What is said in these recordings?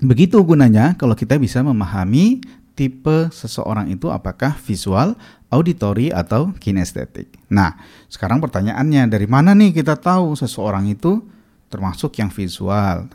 Begitu gunanya kalau kita bisa memahami tipe seseorang itu apakah visual, auditory atau kinestetik. Nah, sekarang pertanyaannya dari mana nih kita tahu seseorang itu termasuk yang visual,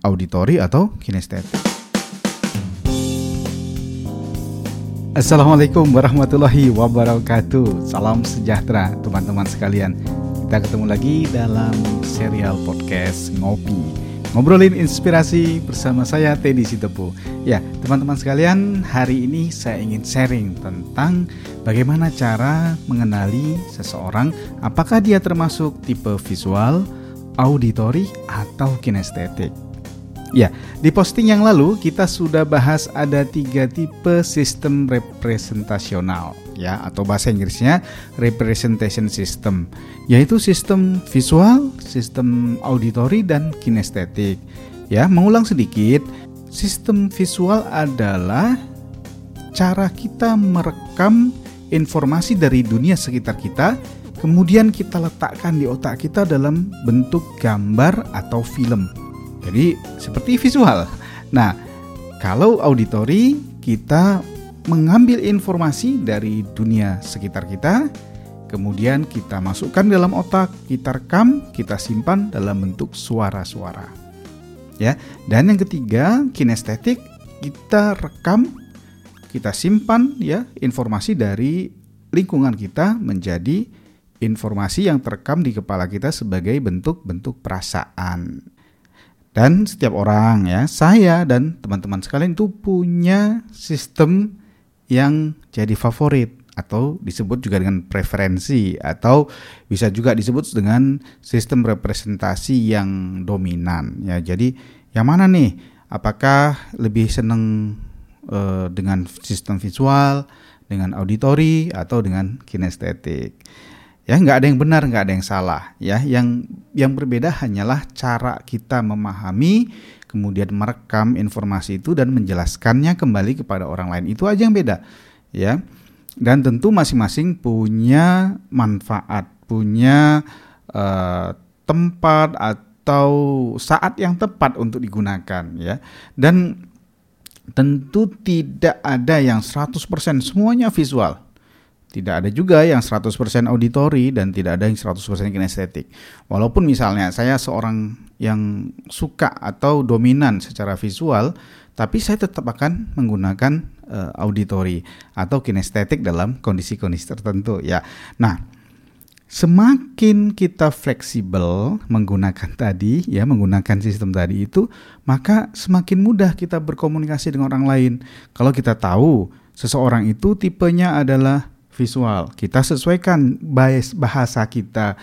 auditory atau kinestetik? Assalamualaikum warahmatullahi wabarakatuh. Salam sejahtera teman-teman sekalian. Kita ketemu lagi dalam serial podcast Ngopi Ngobrolin inspirasi bersama saya Teddy Sitepu. Ya, teman-teman sekalian, hari ini saya ingin sharing tentang bagaimana cara mengenali seseorang apakah dia termasuk tipe visual, auditory atau kinestetik. Ya, di posting yang lalu kita sudah bahas ada tiga tipe sistem representasional ya atau bahasa Inggrisnya representation system yaitu sistem visual, sistem auditory dan kinestetik. Ya, mengulang sedikit, sistem visual adalah cara kita merekam informasi dari dunia sekitar kita kemudian kita letakkan di otak kita dalam bentuk gambar atau film. Jadi seperti visual. Nah, kalau auditory kita mengambil informasi dari dunia sekitar kita, kemudian kita masukkan dalam otak, kita rekam, kita simpan dalam bentuk suara-suara. Ya. Dan yang ketiga, kinestetik, kita rekam, kita simpan ya informasi dari lingkungan kita menjadi informasi yang terekam di kepala kita sebagai bentuk-bentuk perasaan. Dan setiap orang ya, saya dan teman-teman sekalian itu punya sistem yang jadi favorit atau disebut juga dengan preferensi atau bisa juga disebut dengan sistem representasi yang dominan ya. Jadi yang mana nih? Apakah lebih seneng uh, dengan sistem visual, dengan auditori atau dengan kinestetik? Ya, nggak ada yang benar, nggak ada yang salah. Ya, yang yang berbeda hanyalah cara kita memahami, kemudian merekam informasi itu dan menjelaskannya kembali kepada orang lain. Itu aja yang beda. Ya. Dan tentu masing-masing punya manfaat, punya uh, tempat atau saat yang tepat untuk digunakan ya. Dan tentu tidak ada yang 100% semuanya visual tidak ada juga yang 100% auditori dan tidak ada yang 100% kinestetik. Walaupun misalnya saya seorang yang suka atau dominan secara visual, tapi saya tetap akan menggunakan uh, auditori atau kinestetik dalam kondisi-kondisi tertentu ya. Nah, semakin kita fleksibel menggunakan tadi ya, menggunakan sistem tadi itu, maka semakin mudah kita berkomunikasi dengan orang lain. Kalau kita tahu seseorang itu tipenya adalah visual. Kita sesuaikan bahasa kita,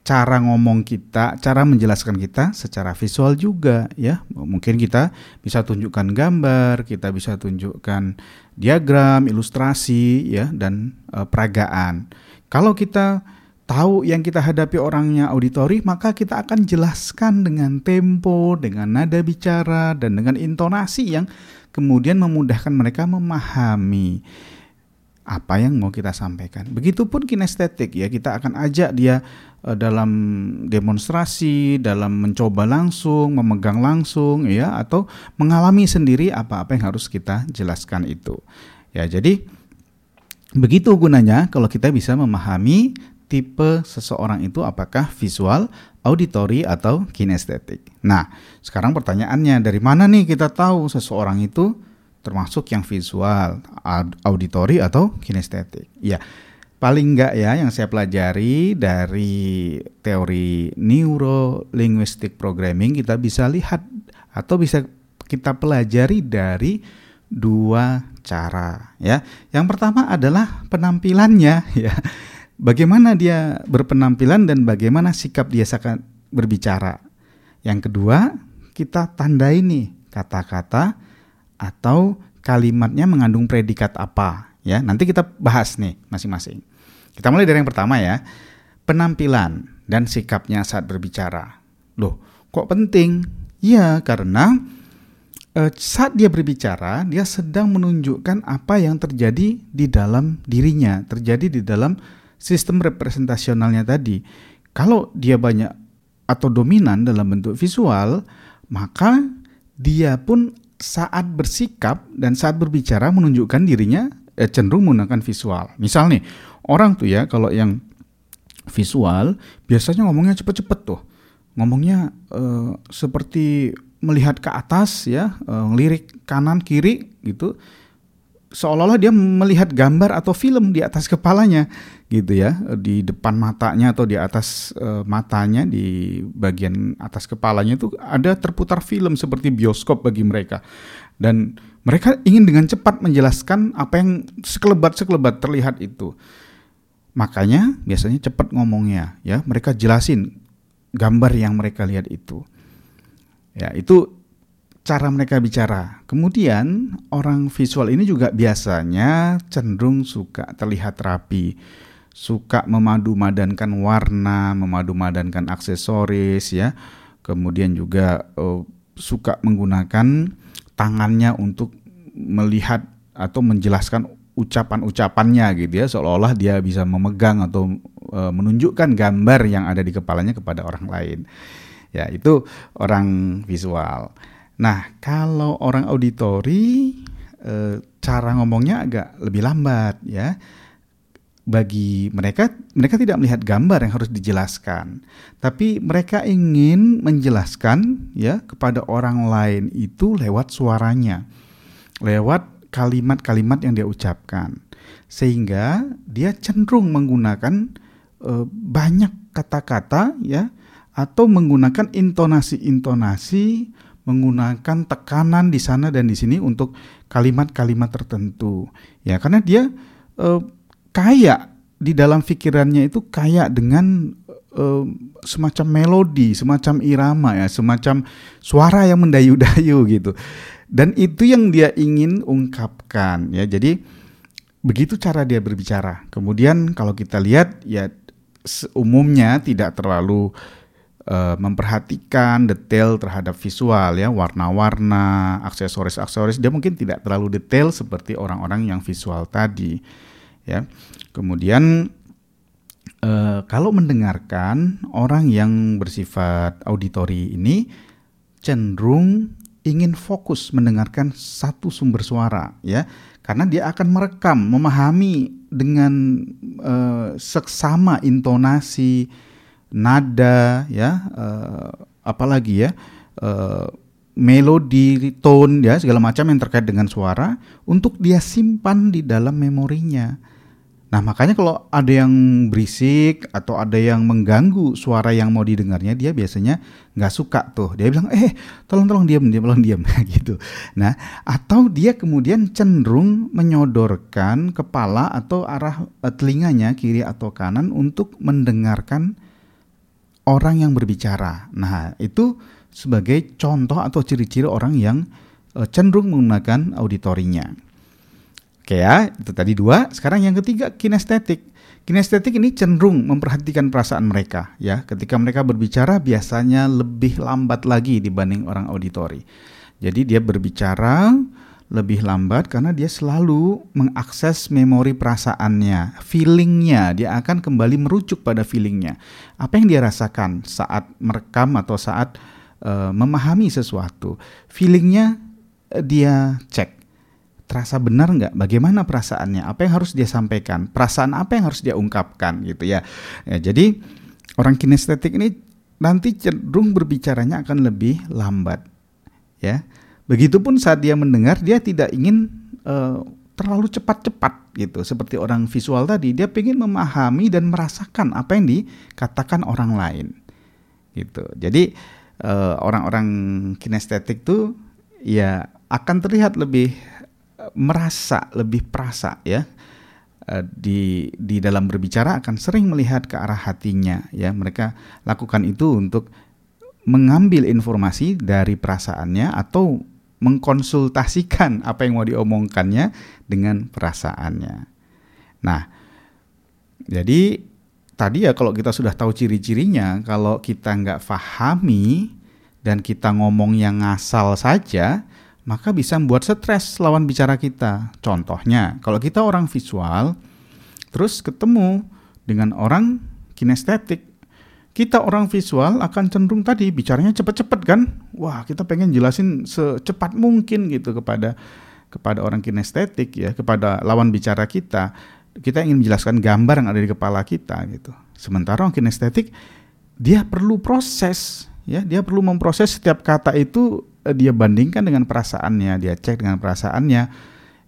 cara ngomong kita, cara menjelaskan kita secara visual juga ya. Mungkin kita bisa tunjukkan gambar, kita bisa tunjukkan diagram, ilustrasi ya dan e, peragaan. Kalau kita tahu yang kita hadapi orangnya auditori, maka kita akan jelaskan dengan tempo, dengan nada bicara dan dengan intonasi yang kemudian memudahkan mereka memahami apa yang mau kita sampaikan. Begitupun kinestetik ya, kita akan ajak dia uh, dalam demonstrasi, dalam mencoba langsung, memegang langsung ya atau mengalami sendiri apa-apa yang harus kita jelaskan itu. Ya, jadi begitu gunanya kalau kita bisa memahami tipe seseorang itu apakah visual, auditory atau kinestetik. Nah, sekarang pertanyaannya dari mana nih kita tahu seseorang itu termasuk yang visual, auditory atau kinestetik. Ya, paling enggak ya yang saya pelajari dari teori neuro linguistic programming kita bisa lihat atau bisa kita pelajari dari dua cara ya. Yang pertama adalah penampilannya ya. Bagaimana dia berpenampilan dan bagaimana sikap dia saat berbicara. Yang kedua, kita tandai nih kata-kata atau kalimatnya mengandung predikat apa ya. Nanti kita bahas nih masing-masing. Kita mulai dari yang pertama ya. Penampilan dan sikapnya saat berbicara. Loh, kok penting? Ya, karena eh, saat dia berbicara, dia sedang menunjukkan apa yang terjadi di dalam dirinya, terjadi di dalam sistem representasionalnya tadi. Kalau dia banyak atau dominan dalam bentuk visual, maka dia pun saat bersikap dan saat berbicara menunjukkan dirinya eh, cenderung menggunakan visual. Misal nih, orang tuh ya kalau yang visual biasanya ngomongnya cepet-cepet tuh. Ngomongnya eh, seperti melihat ke atas ya, eh, ngelirik kanan kiri gitu seolah-olah dia melihat gambar atau film di atas kepalanya gitu ya di depan matanya atau di atas uh, matanya di bagian atas kepalanya itu ada terputar film seperti bioskop bagi mereka. Dan mereka ingin dengan cepat menjelaskan apa yang sekelebat-sekelebat terlihat itu. Makanya biasanya cepat ngomongnya ya. Mereka jelasin gambar yang mereka lihat itu. Ya itu cara mereka bicara. Kemudian orang visual ini juga biasanya cenderung suka terlihat rapi, suka memadu-madankan warna, memadu-madankan aksesoris ya. Kemudian juga uh, suka menggunakan tangannya untuk melihat atau menjelaskan ucapan-ucapannya gitu ya seolah-olah dia bisa memegang atau e, menunjukkan gambar yang ada di kepalanya kepada orang lain. Ya, itu orang visual. Nah, kalau orang auditori e, cara ngomongnya agak lebih lambat ya. Bagi mereka mereka tidak melihat gambar yang harus dijelaskan, tapi mereka ingin menjelaskan ya kepada orang lain itu lewat suaranya. Lewat kalimat-kalimat yang dia ucapkan. Sehingga dia cenderung menggunakan e, banyak kata-kata ya atau menggunakan intonasi-intonasi menggunakan tekanan di sana dan di sini untuk kalimat-kalimat tertentu. Ya, karena dia eh, kaya di dalam pikirannya itu kaya dengan eh, semacam melodi, semacam irama ya, semacam suara yang mendayu-dayu gitu. Dan itu yang dia ingin ungkapkan ya. Jadi begitu cara dia berbicara. Kemudian kalau kita lihat ya umumnya tidak terlalu uh, memperhatikan detail terhadap visual ya, warna-warna, aksesoris-aksesoris dia mungkin tidak terlalu detail seperti orang-orang yang visual tadi ya. Kemudian uh, kalau mendengarkan orang yang bersifat auditori ini cenderung ingin fokus mendengarkan satu sumber suara ya karena dia akan merekam memahami dengan uh, seksama intonasi nada ya uh, apalagi ya uh, melodi tone ya segala macam yang terkait dengan suara untuk dia simpan di dalam memorinya. Nah makanya kalau ada yang berisik atau ada yang mengganggu suara yang mau didengarnya dia biasanya nggak suka tuh dia bilang eh tolong tolong diam diam tolong diam gitu. Nah atau dia kemudian cenderung menyodorkan kepala atau arah eh, telinganya kiri atau kanan untuk mendengarkan orang yang berbicara. Nah, itu sebagai contoh atau ciri-ciri orang yang uh, cenderung menggunakan auditorinya. Oke ya, itu tadi dua. Sekarang yang ketiga kinestetik. Kinestetik ini cenderung memperhatikan perasaan mereka ya. Ketika mereka berbicara biasanya lebih lambat lagi dibanding orang auditori. Jadi dia berbicara lebih lambat karena dia selalu mengakses memori perasaannya, feelingnya, dia akan kembali merujuk pada feelingnya. Apa yang dia rasakan saat merekam atau saat uh, memahami sesuatu, feelingnya uh, dia cek. Terasa benar nggak? Bagaimana perasaannya? Apa yang harus dia sampaikan? Perasaan apa yang harus dia ungkapkan gitu ya. ya jadi orang kinestetik ini nanti cenderung berbicaranya akan lebih lambat ya Begitupun saat dia mendengar, dia tidak ingin uh, terlalu cepat-cepat gitu. Seperti orang visual tadi, dia ingin memahami dan merasakan apa yang dikatakan orang lain. Gitu. Jadi uh, orang-orang kinestetik tuh ya akan terlihat lebih uh, merasa, lebih perasa ya di di dalam berbicara akan sering melihat ke arah hatinya ya mereka lakukan itu untuk mengambil informasi dari perasaannya atau mengkonsultasikan apa yang mau diomongkannya dengan perasaannya. Nah, jadi tadi ya kalau kita sudah tahu ciri-cirinya, kalau kita nggak pahami dan kita ngomong yang ngasal saja, maka bisa membuat stres lawan bicara kita. Contohnya, kalau kita orang visual, terus ketemu dengan orang kinestetik, kita orang visual akan cenderung tadi bicaranya cepat-cepat kan? Wah, kita pengen jelasin secepat mungkin gitu kepada kepada orang kinestetik ya, kepada lawan bicara kita. Kita ingin menjelaskan gambar yang ada di kepala kita gitu. Sementara orang kinestetik dia perlu proses ya, dia perlu memproses setiap kata itu eh, dia bandingkan dengan perasaannya, dia cek dengan perasaannya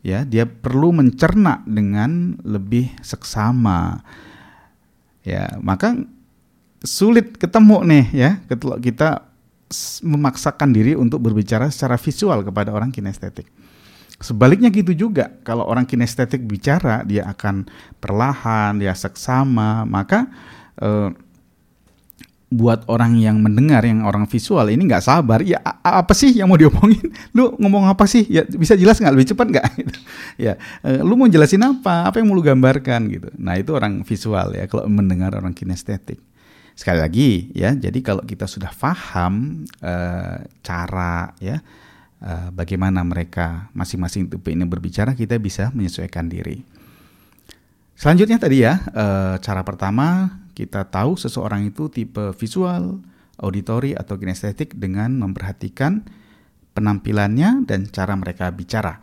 ya, dia perlu mencerna dengan lebih seksama. Ya, maka sulit ketemu nih ya ketika kita memaksakan diri untuk berbicara secara visual kepada orang kinestetik. Sebaliknya gitu juga, kalau orang kinestetik bicara, dia akan perlahan, dia seksama, maka eh, buat orang yang mendengar, yang orang visual ini nggak sabar, ya apa sih yang mau diomongin? Lu ngomong apa sih? Ya bisa jelas nggak? Lebih cepat nggak? ya, eh, lu mau jelasin apa? Apa yang mau lu gambarkan gitu? Nah itu orang visual ya, kalau mendengar orang kinestetik. Sekali lagi ya, jadi kalau kita sudah paham uh, cara ya uh, bagaimana mereka masing-masing tipe ini berbicara, kita bisa menyesuaikan diri. Selanjutnya tadi ya, uh, cara pertama kita tahu seseorang itu tipe visual, auditory atau kinestetik dengan memperhatikan penampilannya dan cara mereka bicara.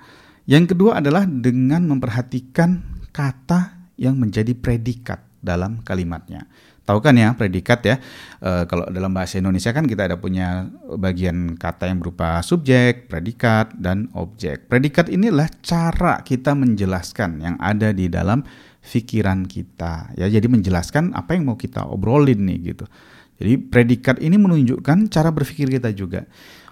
Yang kedua adalah dengan memperhatikan kata yang menjadi predikat dalam kalimatnya. Tahu kan ya predikat ya. E, kalau dalam bahasa Indonesia kan kita ada punya bagian kata yang berupa subjek, predikat, dan objek. Predikat inilah cara kita menjelaskan yang ada di dalam pikiran kita. Ya, jadi menjelaskan apa yang mau kita obrolin nih gitu. Jadi predikat ini menunjukkan cara berpikir kita juga.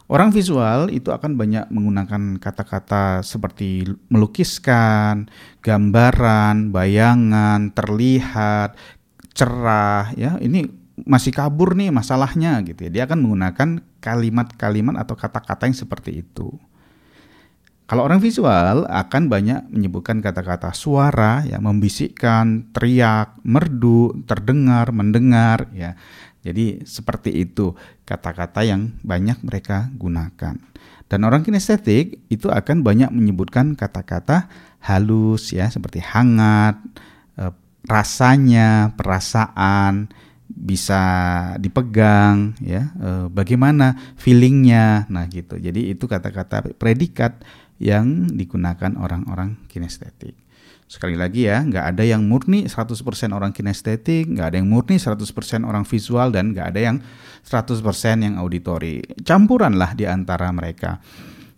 Orang visual itu akan banyak menggunakan kata-kata seperti melukiskan, gambaran, bayangan, terlihat, cerah ya. Ini masih kabur nih masalahnya gitu ya. Dia akan menggunakan kalimat-kalimat atau kata-kata yang seperti itu. Kalau orang visual akan banyak menyebutkan kata-kata suara ya membisikkan teriak merdu terdengar mendengar ya. Jadi seperti itu kata-kata yang banyak mereka gunakan. Dan orang kinestetik itu akan banyak menyebutkan kata-kata halus ya seperti hangat eh, rasanya, perasaan bisa dipegang ya. E, bagaimana feelingnya? Nah gitu. Jadi itu kata-kata predikat yang digunakan orang-orang kinestetik. Sekali lagi ya nggak ada yang murni 100% orang kinestetik nggak ada yang murni 100% orang visual dan nggak ada yang 100% yang auditori. Campuran lah di antara mereka.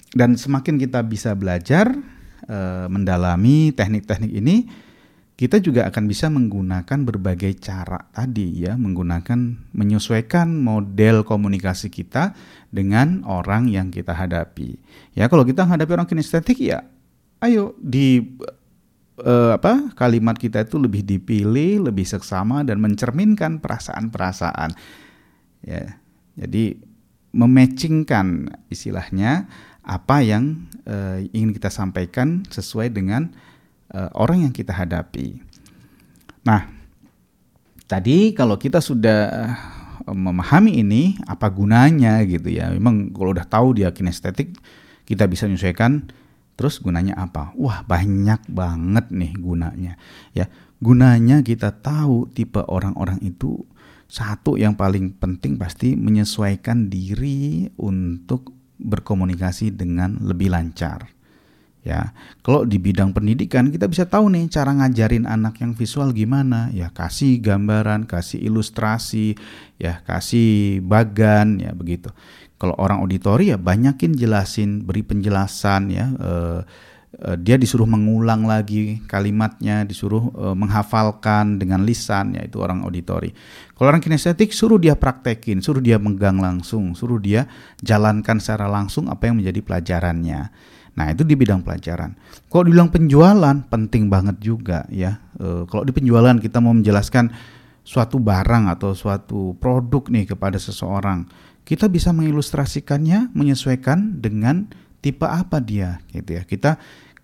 Dan semakin kita bisa belajar e, mendalami teknik-teknik ini kita juga akan bisa menggunakan berbagai cara tadi ya, menggunakan menyesuaikan model komunikasi kita dengan orang yang kita hadapi. Ya, kalau kita hadapi orang kinestetik ya ayo di uh, apa kalimat kita itu lebih dipilih, lebih seksama dan mencerminkan perasaan-perasaan. Ya. Jadi mematchingkan istilahnya apa yang uh, ingin kita sampaikan sesuai dengan uh, orang yang kita hadapi. Nah, tadi kalau kita sudah uh, memahami ini apa gunanya gitu ya. Memang kalau udah tahu dia kinestetik, kita bisa menyesuaikan terus gunanya apa? Wah, banyak banget nih gunanya. Ya, gunanya kita tahu tipe orang-orang itu satu yang paling penting pasti menyesuaikan diri untuk berkomunikasi dengan lebih lancar Ya, kalau di bidang pendidikan kita bisa tahu nih cara ngajarin anak yang visual gimana. Ya, kasih gambaran, kasih ilustrasi, ya kasih bagan, ya begitu. Kalau orang auditori ya banyakin jelasin, beri penjelasan ya. Eh, eh, dia disuruh mengulang lagi kalimatnya, disuruh eh, menghafalkan dengan lisan, ya itu orang auditori. Kalau orang kinestetik suruh dia praktekin, suruh dia megang langsung, suruh dia jalankan secara langsung apa yang menjadi pelajarannya. Nah itu di bidang pelajaran. Kalau dibilang penjualan penting banget juga ya. E, kalau di penjualan kita mau menjelaskan suatu barang atau suatu produk nih kepada seseorang, kita bisa mengilustrasikannya, menyesuaikan dengan tipe apa dia gitu ya. Kita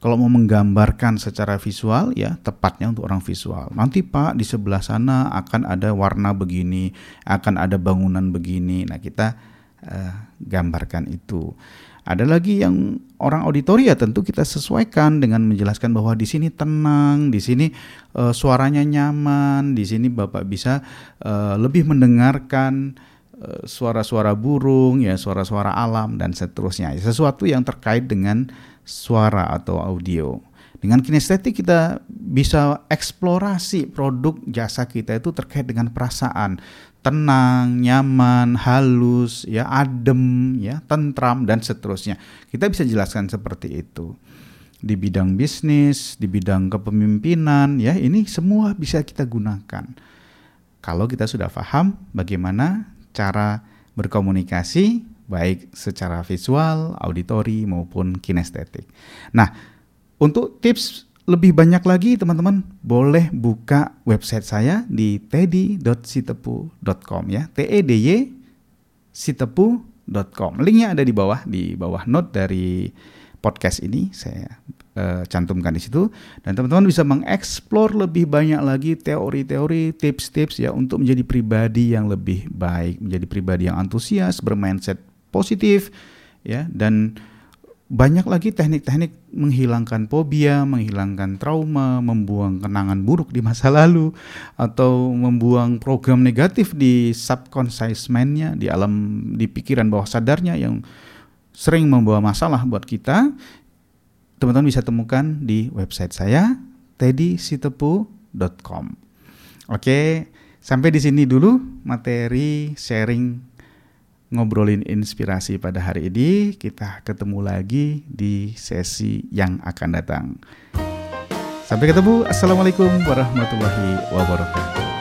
kalau mau menggambarkan secara visual ya tepatnya untuk orang visual. Nanti Pak di sebelah sana akan ada warna begini, akan ada bangunan begini. Nah kita uh, gambarkan itu. Ada lagi yang orang auditori ya tentu kita sesuaikan dengan menjelaskan bahwa di sini tenang, di sini uh, suaranya nyaman, di sini Bapak bisa uh, lebih mendengarkan uh, suara-suara burung, ya suara-suara alam dan seterusnya. Sesuatu yang terkait dengan suara atau audio. Dengan kinestetik kita bisa eksplorasi produk jasa kita itu terkait dengan perasaan, tenang, nyaman, halus, ya adem, ya tentram dan seterusnya. Kita bisa jelaskan seperti itu. Di bidang bisnis, di bidang kepemimpinan, ya ini semua bisa kita gunakan. Kalau kita sudah paham bagaimana cara berkomunikasi baik secara visual, auditori maupun kinestetik. Nah, untuk tips lebih banyak lagi teman-teman boleh buka website saya di teddy.sitepu.com ya. T E D Y sitepu.com. Linknya ada di bawah di bawah note dari podcast ini saya uh, cantumkan di situ dan teman-teman bisa mengeksplor lebih banyak lagi teori-teori, tips-tips ya untuk menjadi pribadi yang lebih baik, menjadi pribadi yang antusias, bermindset positif ya dan banyak lagi teknik-teknik menghilangkan fobia, menghilangkan trauma, membuang kenangan buruk di masa lalu, atau membuang program negatif di subconscious mind-nya, di alam, di pikiran bawah sadarnya yang sering membawa masalah buat kita. Teman-teman bisa temukan di website saya, teddysitepu.com. Oke, sampai di sini dulu materi sharing ngobrolin inspirasi pada hari ini. Kita ketemu lagi di sesi yang akan datang. Sampai ketemu. Assalamualaikum warahmatullahi wabarakatuh.